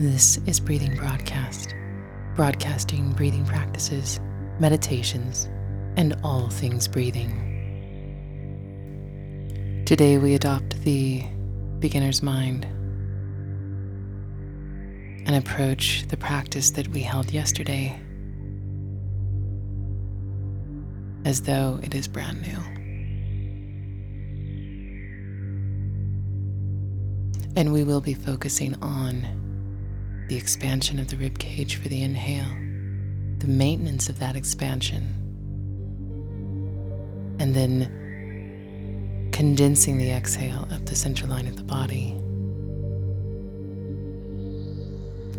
This is Breathing Broadcast, broadcasting breathing practices, meditations, and all things breathing. Today we adopt the beginner's mind and approach the practice that we held yesterday as though it is brand new. And we will be focusing on the expansion of the rib cage for the inhale, the maintenance of that expansion, and then condensing the exhale up the center line of the body.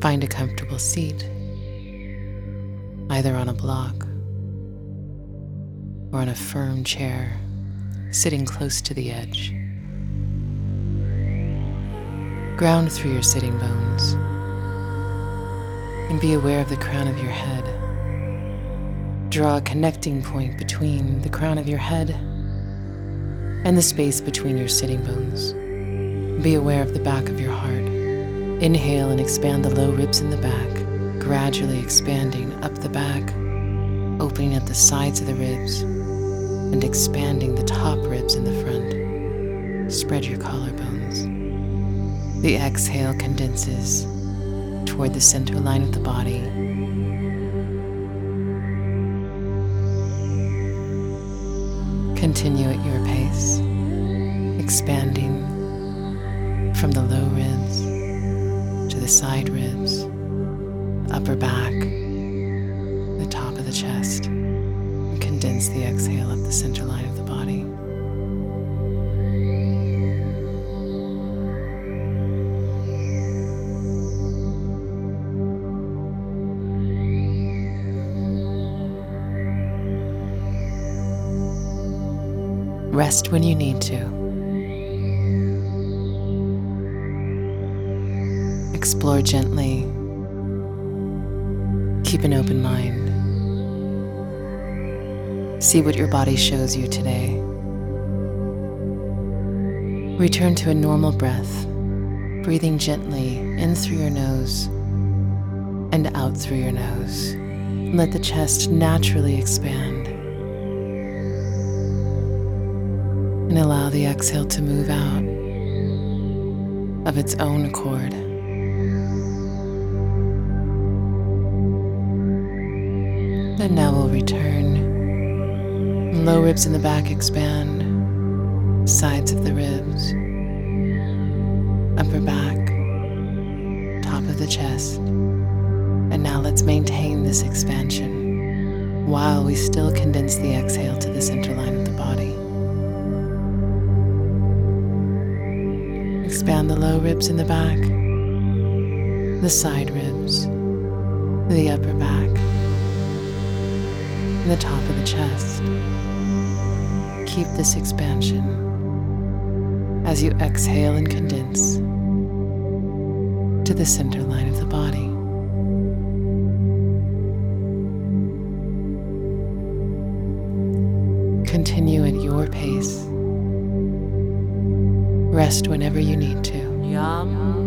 Find a comfortable seat, either on a block or on a firm chair, sitting close to the edge. Ground through your sitting bones and be aware of the crown of your head. Draw a connecting point between the crown of your head and the space between your sitting bones. Be aware of the back of your heart. Inhale and expand the low ribs in the back, gradually expanding up the back, opening up the sides of the ribs and expanding the top ribs in the front. Spread your collarbones. The exhale condenses toward the center line of the body. Continue at your pace, expanding from the low ribs to the side ribs, upper back, Rest when you need to. Explore gently. Keep an open mind. See what your body shows you today. Return to a normal breath, breathing gently in through your nose and out through your nose. Let the chest naturally expand. And allow the exhale to move out of its own accord. And now we'll return Low ribs in the back expand, sides of the ribs, upper back, top of the chest. And now let's maintain this expansion while we still condense the exhale to the center line of the body. Expand the low ribs in the back, the side ribs, the upper back, the top of the chest keep this expansion as you exhale and condense to the center line of the body. Continue at your pace. Rest whenever you need to. Yum.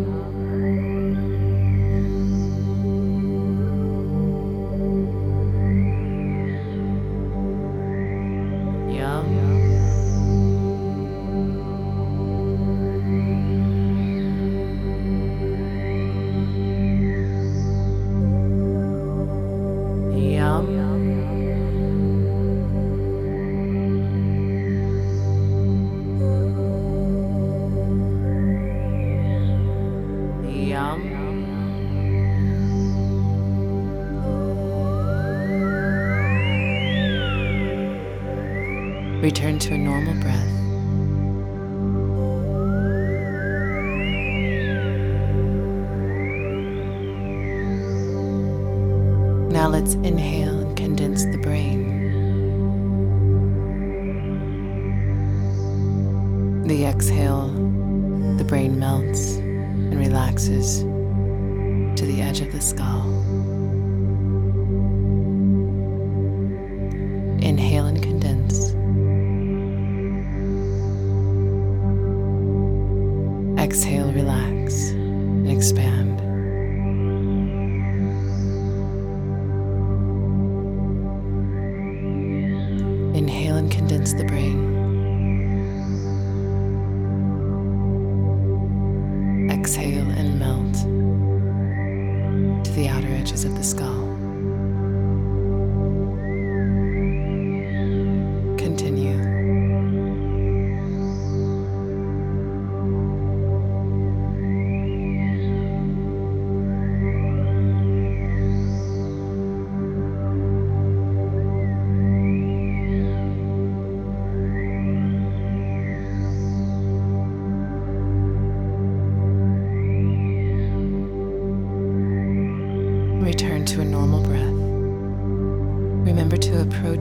Return to a normal breath. Now let's inhale and condense the brain. The exhale, the brain melts and relaxes to the edge of the skull. Inhale Inhale and condense the brain. Exhale and melt to the outer edges of the skull.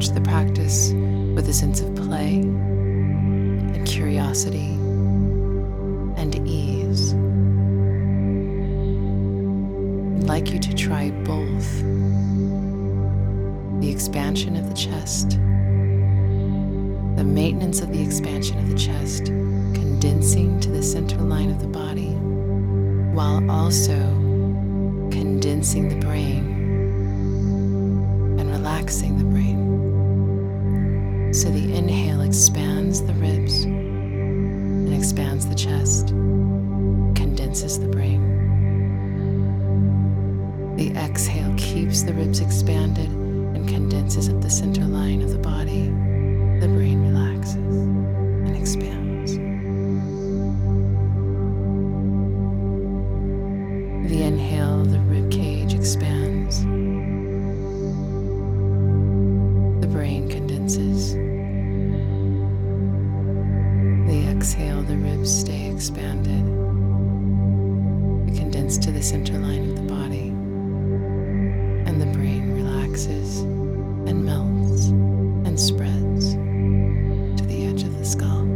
Approach the practice with a sense of play and curiosity and ease. I'd like you to try both the expansion of the chest, the maintenance of the expansion of the chest, condensing to the center line of the body, while also condensing the brain and relaxing the brain. So the inhale expands the ribs and expands the chest, condenses the brain. The exhale keeps the ribs expanded and condenses up the center line of the body. Expanded. They condense to the center line of the body. And the brain relaxes and melts and spreads to the edge of the skull.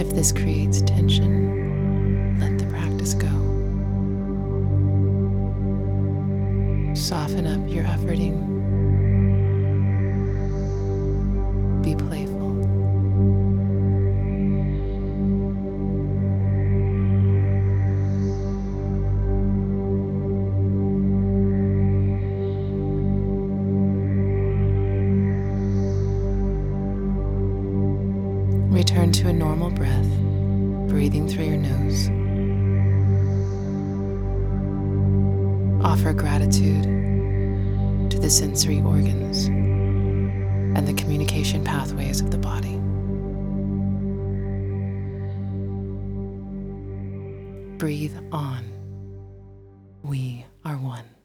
If this creates tension, let the practice go. Soften up your efforting. Normal breath, breathing through your nose. Offer gratitude to the sensory organs and the communication pathways of the body. Breathe on. We are one.